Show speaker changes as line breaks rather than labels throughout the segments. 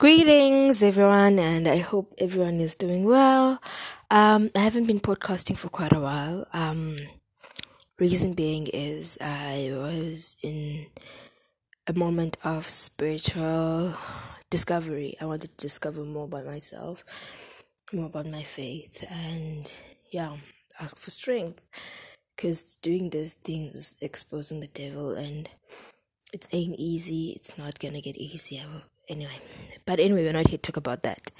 Greetings, everyone, and I hope everyone is doing well. Um, I haven't been podcasting for quite a while. Um, reason being is I was in a moment of spiritual discovery. I wanted to discover more about myself, more about my faith, and yeah, ask for strength. Because doing these things is exposing the devil, and it ain't easy. It's not gonna get easier anyway but anyway we're not here to talk about that.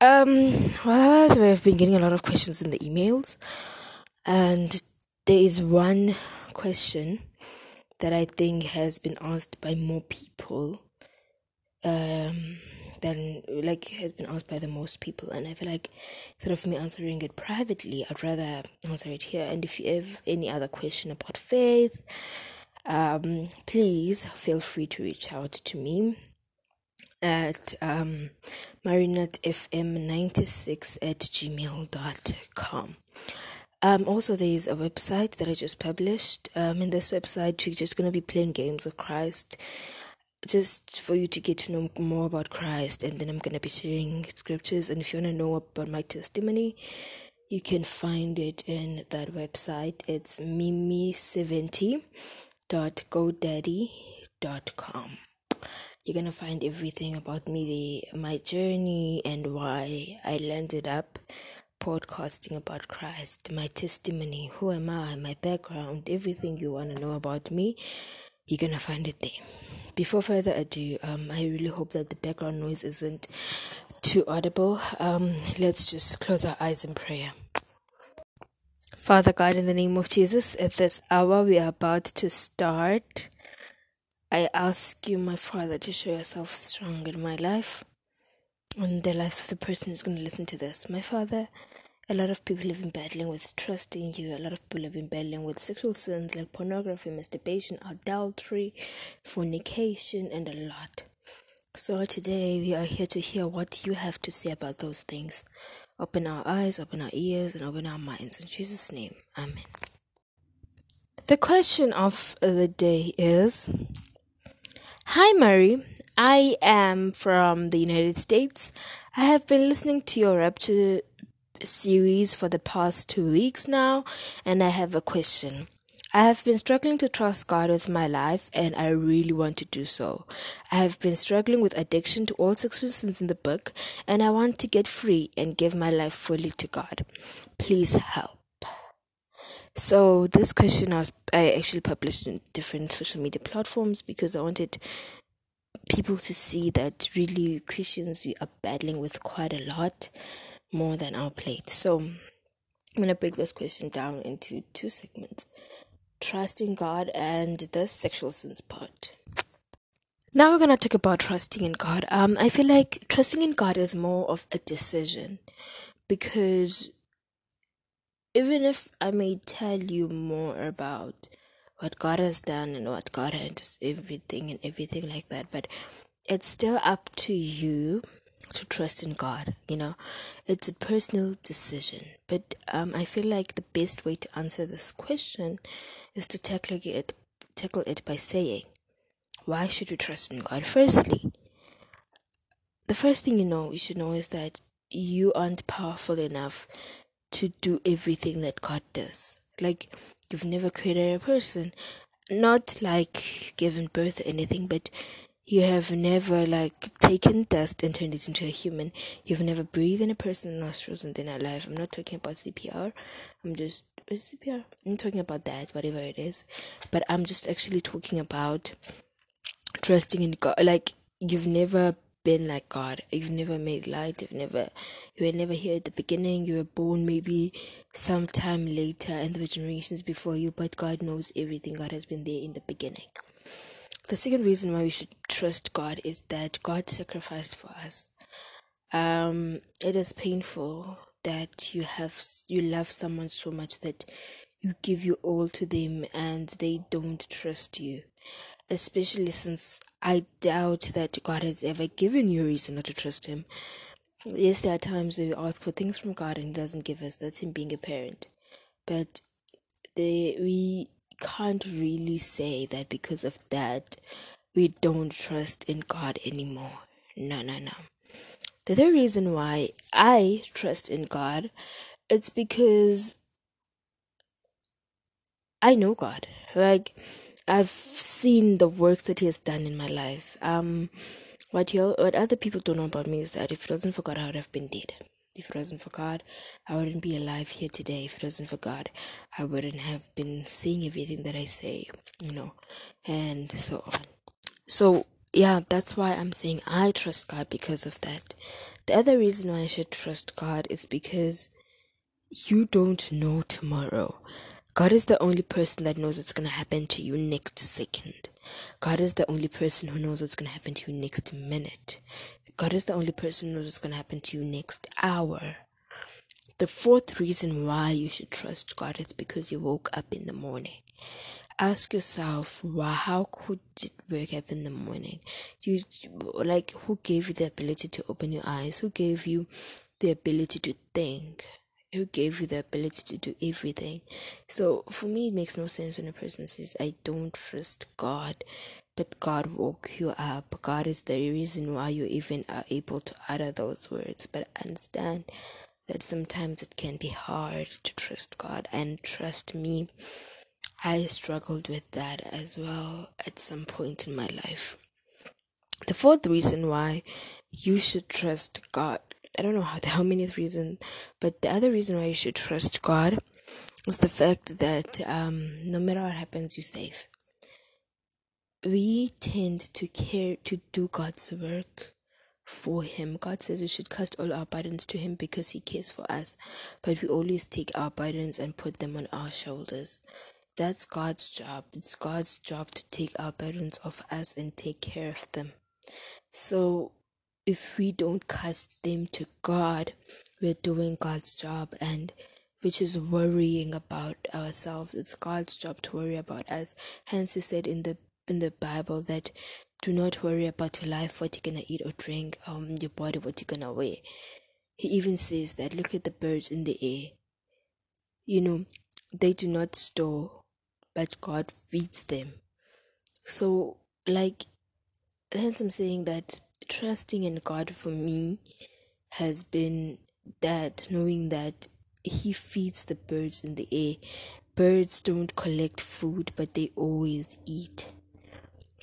Um well i've been getting a lot of questions in the emails. And there is one question that i think has been asked by more people um than like has been asked by the most people. And i feel like instead of me answering it privately i'd rather answer it here. And if you have any other question about faith um, please feel free to reach out to me at um, marinatefm96 at gmail.com. Um, also, there is a website that I just published. Um, in this website, we're just going to be playing games of Christ, just for you to get to know more about Christ. And then I'm going to be sharing scriptures. And if you want to know about my testimony, you can find it in that website. It's mimi70.godaddy.com you're gonna find everything about me, the, my journey, and why I landed up podcasting about Christ, my testimony, who am I, my background, everything you wanna know about me. You're gonna find it there. Before further ado, um, I really hope that the background noise isn't too audible. Um, let's just close our eyes in prayer. Father God, in the name of Jesus, at this hour we are about to start I ask you, my Father, to show yourself strong in my life and the life of the person who's going to listen to this. My Father, a lot of people have been battling with trusting you. A lot of people have been battling with sexual sins like pornography, masturbation, adultery, fornication, and a lot. So today we are here to hear what you have to say about those things. Open our eyes, open our ears, and open our minds. In Jesus' name, Amen. The question of the day is Hi, Mary. I am from the United States. I have been listening to your Rapture series for the past two weeks now, and I have a question. I have been struggling to trust God with my life, and I really want to do so. I have been struggling with addiction to all sexual sins in the book, and I want to get free and give my life fully to God. Please help. So this question I, was, I actually published in different social media platforms because I wanted people to see that really Christians we are battling with quite a lot more than our plate. So I'm gonna break this question down into two segments: trusting God and the sexual sins part. Now we're gonna talk about trusting in God. Um, I feel like trusting in God is more of a decision because even if I may tell you more about what God has done and what God has everything and everything like that, but it's still up to you to trust in God. You know, it's a personal decision. But um, I feel like the best way to answer this question is to tackle it, tackle it by saying, why should we trust in God? Firstly, the first thing you know, you should know is that you aren't powerful enough to do everything that God does. Like, you've never created a person, not like given birth or anything, but you have never like taken dust and turned it into a human. You've never breathed in a person's nostrils and then alive. I'm not talking about CPR. I'm just CPR. I'm talking about that, whatever it is. But I'm just actually talking about trusting in God. Like you've never been like God. You've never made light. You've never, you were never here at the beginning. You were born maybe sometime later in the generations before you, but God knows everything. God has been there in the beginning. The second reason why we should trust God is that God sacrificed for us. Um, it is painful that you have you love someone so much that you give your all to them and they don't trust you especially since I doubt that God has ever given you a reason not to trust Him. Yes, there are times we ask for things from God and He doesn't give us. That's Him being a parent. But they, we can't really say that because of that we don't trust in God anymore. No, no, no. The other reason why I trust in God, it's because I know God. Like I've seen the work that He has done in my life. Um, what you what other people don't know about me is that if it wasn't for God, I would have been dead. If it wasn't for God, I wouldn't be alive here today. If it wasn't for God, I wouldn't have been seeing everything that I say, you know, and so on. So yeah, that's why I'm saying I trust God because of that. The other reason why I should trust God is because you don't know tomorrow. God is the only person that knows what's going to happen to you next second. God is the only person who knows what's going to happen to you next minute. God is the only person who knows what's going to happen to you next hour. The fourth reason why you should trust God is because you woke up in the morning. Ask yourself, why, how could it wake up in the morning? You like who gave you the ability to open your eyes? Who gave you the ability to think? Who gave you the ability to do everything. So for me, it makes no sense when a person says, I don't trust God, but God woke you up. God is the reason why you even are able to utter those words. But I understand that sometimes it can be hard to trust God. And trust me, I struggled with that as well at some point in my life. The fourth reason why you should trust God I don't know how, how many reasons, but the other reason why you should trust God is the fact that um, no matter what happens, you're safe. We tend to care to do God's work for Him. God says we should cast all our burdens to Him because He cares for us, but we always take our burdens and put them on our shoulders. That's God's job. It's God's job to take our burdens off us and take care of them. So if we don't cast them to God, we're doing God's job and which is worrying about ourselves. It's God's job to worry about us. Hence he said in the in the Bible that do not worry about your life, what you're gonna eat or drink, um your body, what you're gonna wear. He even says that look at the birds in the air. You know, they do not store, but God feeds them. So like hence I'm saying that trusting in God for me has been that knowing that He feeds the birds in the air. Birds don't collect food, but they always eat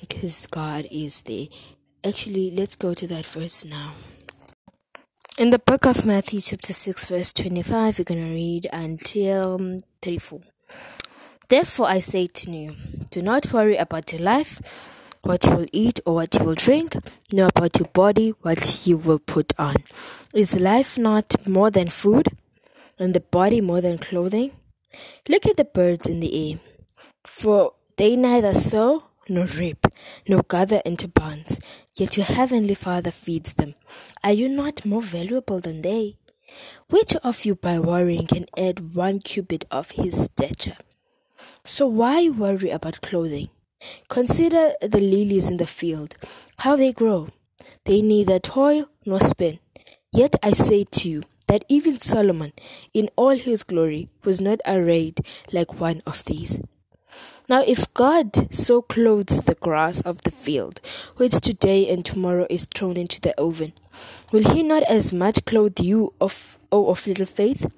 because God is there. Actually, let's go to that verse now. In the book of Matthew, chapter 6, verse 25, we're going to read until 34. Therefore, I say to you, do not worry about your life what you will eat or what you will drink, nor about your body what you will put on. Is life not more than food, and the body more than clothing? Look at the birds in the air, for they neither sow nor reap, nor gather into barns, yet your heavenly Father feeds them. Are you not more valuable than they? Which of you by worrying can add one cubit of his stature? So why worry about clothing? Consider the lilies in the field, how they grow. They neither toil nor spin. Yet I say to you that even Solomon, in all his glory, was not arrayed like one of these. Now, if God so clothes the grass of the field, which today and tomorrow is thrown into the oven, will he not as much clothe you, of, O of little faith?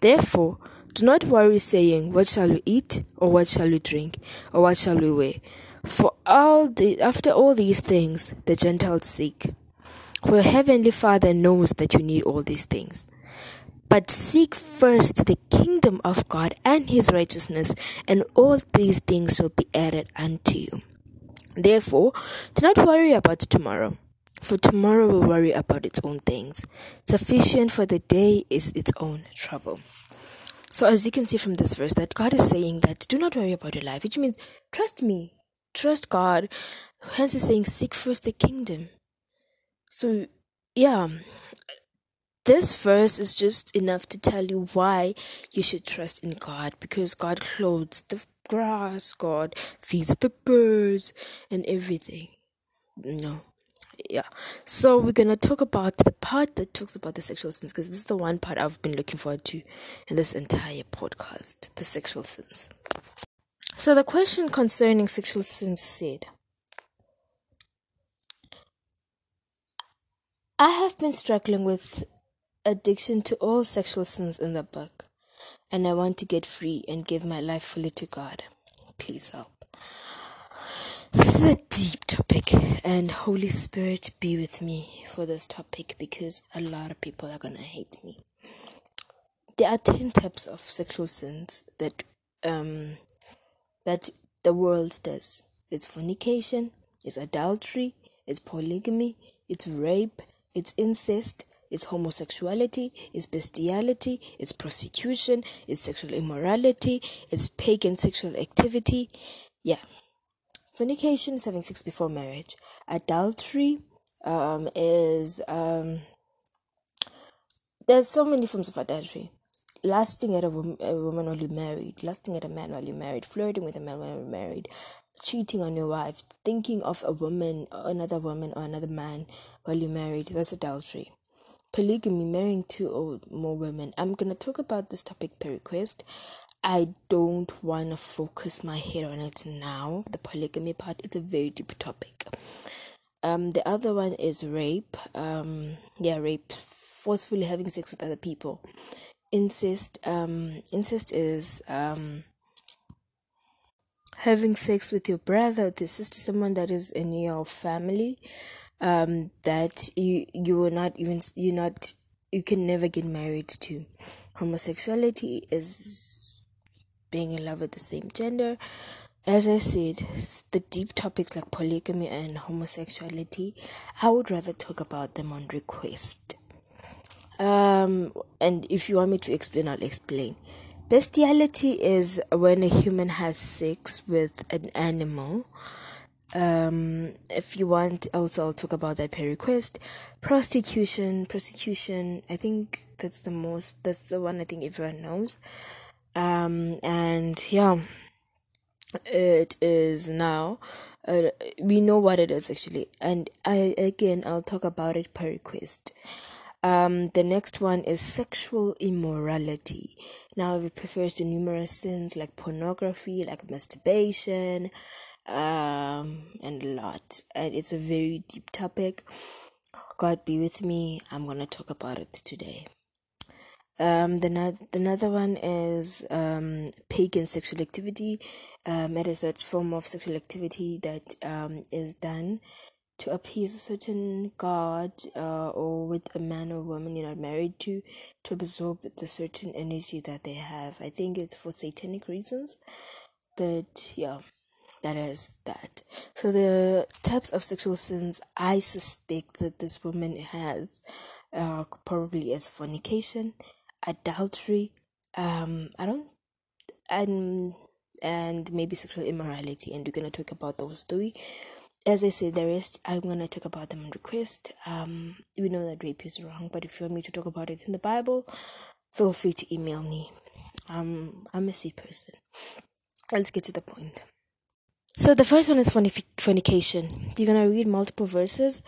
Therefore, do not worry, saying, What shall we eat, or what shall we drink, or what shall we wear? For all the, after all these things the Gentiles seek. For your heavenly Father knows that you need all these things. But seek first the kingdom of God and his righteousness, and all these things shall be added unto you. Therefore, do not worry about tomorrow, for tomorrow will worry about its own things. Sufficient for the day is its own trouble. So, as you can see from this verse, that God is saying that do not worry about your life, which means trust me, trust God. Hence, He's saying seek first the kingdom. So, yeah, this verse is just enough to tell you why you should trust in God because God clothes the grass, God feeds the birds, and everything. No, yeah so we're gonna talk about the part that talks about the sexual sins because this is the one part i've been looking forward to in this entire podcast the sexual sins so the question concerning sexual sins said I have been struggling with addiction to all sexual sins in the book, and I want to get free and give my life fully to God. Please help. This is a deep topic, and Holy Spirit be with me for this topic because a lot of people are gonna hate me. There are ten types of sexual sins that um that the world does. It's fornication, it's adultery, it's polygamy, it's rape, it's incest, it's homosexuality, it's bestiality, it's prostitution, it's sexual immorality, it's pagan sexual activity. Yeah. Fornication is having sex before marriage. Adultery um, is um, there's so many forms of adultery. Lusting at a, wom- a woman while you're married, lusting at a man while you're married, flirting with a man while you're married, cheating on your wife, thinking of a woman, another woman, or another man while you're married. That's adultery polygamy, marrying two or more women. I'm gonna talk about this topic per request. I don't want to focus my head on it now. The polygamy part is a very deep topic. Um, the other one is rape. Um, yeah, rape, forcefully having sex with other people. Incest. Um, incest is um having sex with your brother, or the sister, someone that is in your family um, that you you are not even you not you can never get married to. Homosexuality is being in love with the same gender. As I said, the deep topics like polygamy and homosexuality, I would rather talk about them on request. Um, and if you want me to explain, I'll explain. Bestiality is when a human has sex with an animal um if you want also i'll talk about that per request prostitution prostitution i think that's the most that's the one i think everyone knows um and yeah it is now uh, we know what it is actually and i again i'll talk about it per request um, the next one is sexual immorality. Now, it refers to numerous sins like pornography, like masturbation, um, and a lot. And it's a very deep topic. God be with me. I'm gonna talk about it today. Um, the another one is um, pagan sexual activity. Um, it is that form of sexual activity that um, is done to appease a certain god uh, or with a man or woman you're not married to to absorb the certain energy that they have. I think it's for satanic reasons, but yeah that is that. So the types of sexual sins I suspect that this woman has uh, probably is fornication, adultery, um, I don't, and and maybe sexual immorality, and we're gonna talk about those three. As I said, the rest I'm gonna talk about them on request. Um, we know that rape is wrong, but if you want me to talk about it in the Bible, feel free to email me. Um, I'm a sweet person. Let's get to the point. So the first one is fornication. You're gonna read multiple verses.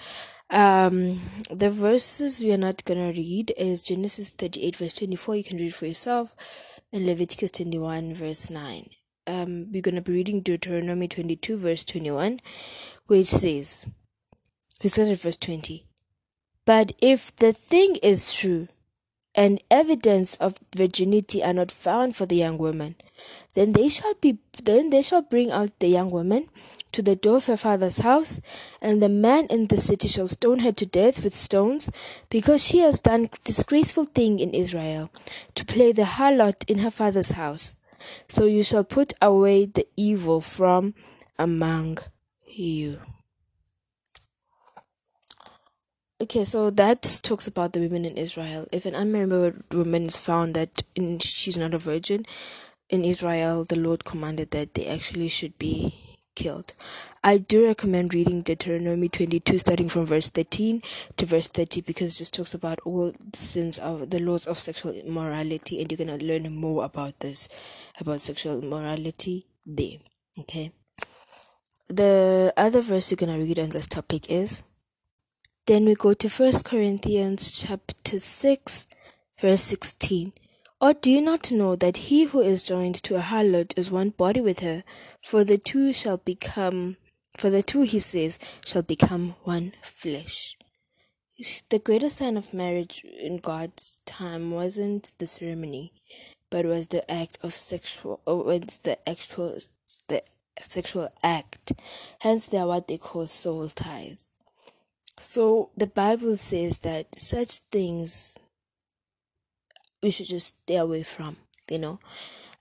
Um, the verses we are not gonna read is Genesis 38 verse 24. You can read for yourself, and Leviticus 21 verse 9. Um, we're gonna be reading Deuteronomy 22 verse 21, which says, we start at verse 20. But if the thing is true, and evidence of virginity are not found for the young woman, then they shall be then they shall bring out the young woman to the door of her father's house, and the man in the city shall stone her to death with stones, because she has done disgraceful thing in Israel, to play the harlot in her father's house. So you shall put away the evil from among you. Okay, so that talks about the women in Israel. If an unmarried woman is found that in, she's not a virgin in Israel, the Lord commanded that they actually should be killed. I do recommend reading Deuteronomy 22, starting from verse 13 to verse 30, because it just talks about all sins of the laws of sexual immorality, and you're gonna learn more about this, about sexual immorality there. Okay. The other verse you're gonna read on this topic is then we go to First Corinthians chapter 6 verse 16. Or do you not know that he who is joined to a harlot is one body with her? For the two shall become, for the two, he says, shall become one flesh. the greatest sign of marriage in God's time wasn't the ceremony, but was the act of sexual, or the actual, the sexual act. Hence, they are what they call soul ties. So the Bible says that such things we should just stay away from, you know.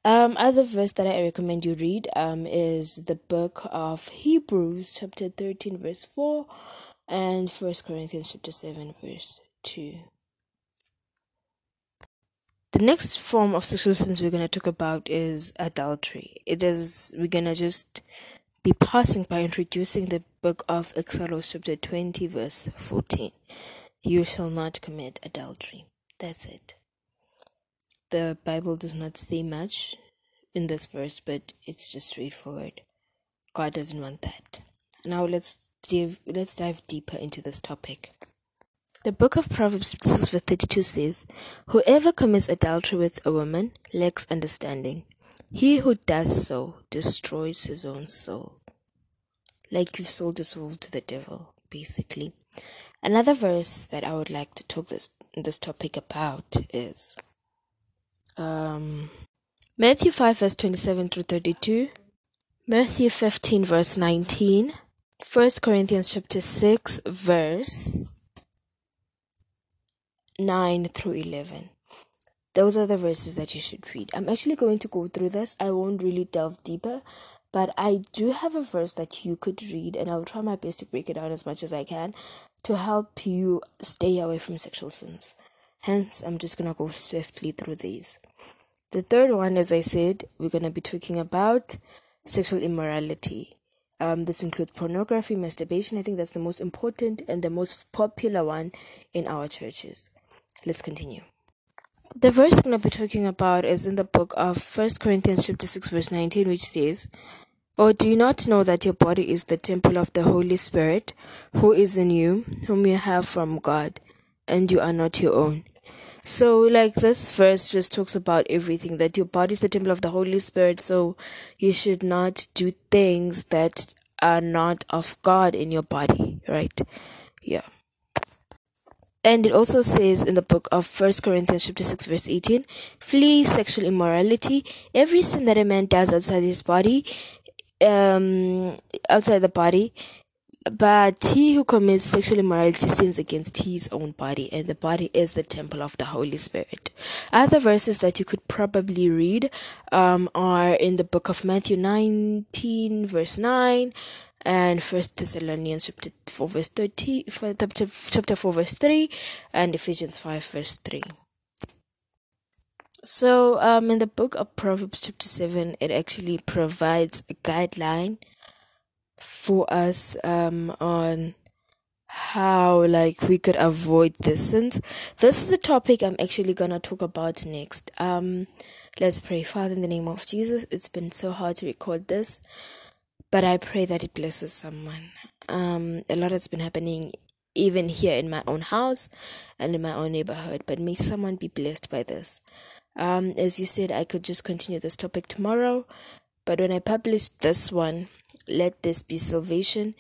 Um, other verse that I recommend you read um is the book of Hebrews, chapter thirteen, verse four, and First Corinthians, chapter seven, verse two. The next form of sexual sins we're gonna talk about is adultery. It is we're gonna just be passing by introducing the book of Exodus, chapter twenty, verse fourteen. You shall not commit adultery. That's it the Bible does not say much in this verse, but it's just straightforward. God doesn't want that. Now let's dive let's dive deeper into this topic. The book of Proverbs 6 verse 32 says, Whoever commits adultery with a woman lacks understanding. He who does so destroys his own soul. Like you've sold your soul to the devil, basically. Another verse that I would like to talk this this topic about is um, Matthew 5, verse 27 through 32, Matthew 15, verse 19, 1 Corinthians chapter 6, verse 9 through 11. Those are the verses that you should read. I'm actually going to go through this. I won't really delve deeper, but I do have a verse that you could read, and I'll try my best to break it down as much as I can to help you stay away from sexual sins. Hence, I'm just gonna go swiftly through these. The third one, as I said, we're gonna be talking about sexual immorality. Um, this includes pornography, masturbation. I think that's the most important and the most popular one in our churches. Let's continue. The verse I'm going to be talking about is in the book of First Corinthians chapter 6 verse 19 which says, Or do you not know that your body is the temple of the Holy Spirit who is in you, whom you have from God, and you are not your own? So, like this verse just talks about everything that your body is the temple of the Holy Spirit, so you should not do things that are not of God in your body, right? Yeah. And it also says in the book of First Corinthians chapter 6 verse 18, flee sexual immorality. Every sin that a man does outside his body, um, outside the body, but he who commits sexual immorality sins against his own body, and the body is the temple of the Holy Spirit. Other verses that you could probably read um, are in the book of Matthew 19, verse 9, and First Thessalonians chapter 4, verse 30, chapter 4, verse 3, and Ephesians 5, verse 3. So, um, in the book of Proverbs, chapter 7, it actually provides a guideline for us um, on how like we could avoid this. Since this is a topic i'm actually gonna talk about next. Um let's pray. Father in the name of jesus it's been so hard to record this but i pray that it blesses someone. Um a lot has been happening even here in my own house and in my own neighborhood but may someone be blessed by this. Um as you said i could just continue this topic tomorrow but when i publish this one let this be salvation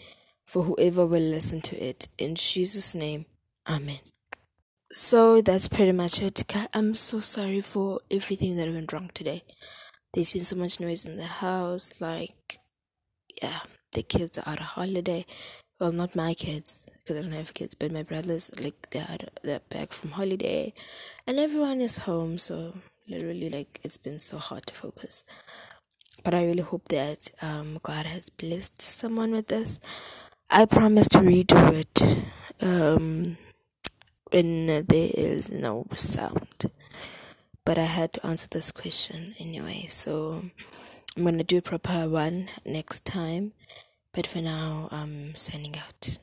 for whoever will listen to it. In Jesus' name, Amen. So that's pretty much it. I'm so sorry for everything that went wrong today. There's been so much noise in the house. Like, yeah, the kids are out of holiday. Well, not my kids because I don't have kids, but my brothers, like, they're they're back from holiday, and everyone is home. So literally, like, it's been so hard to focus but I really hope that um, God has blessed someone with this. I promise to redo it um, when there is no sound. But I had to answer this question anyway, so I'm gonna do a proper one next time. But for now, I'm signing out.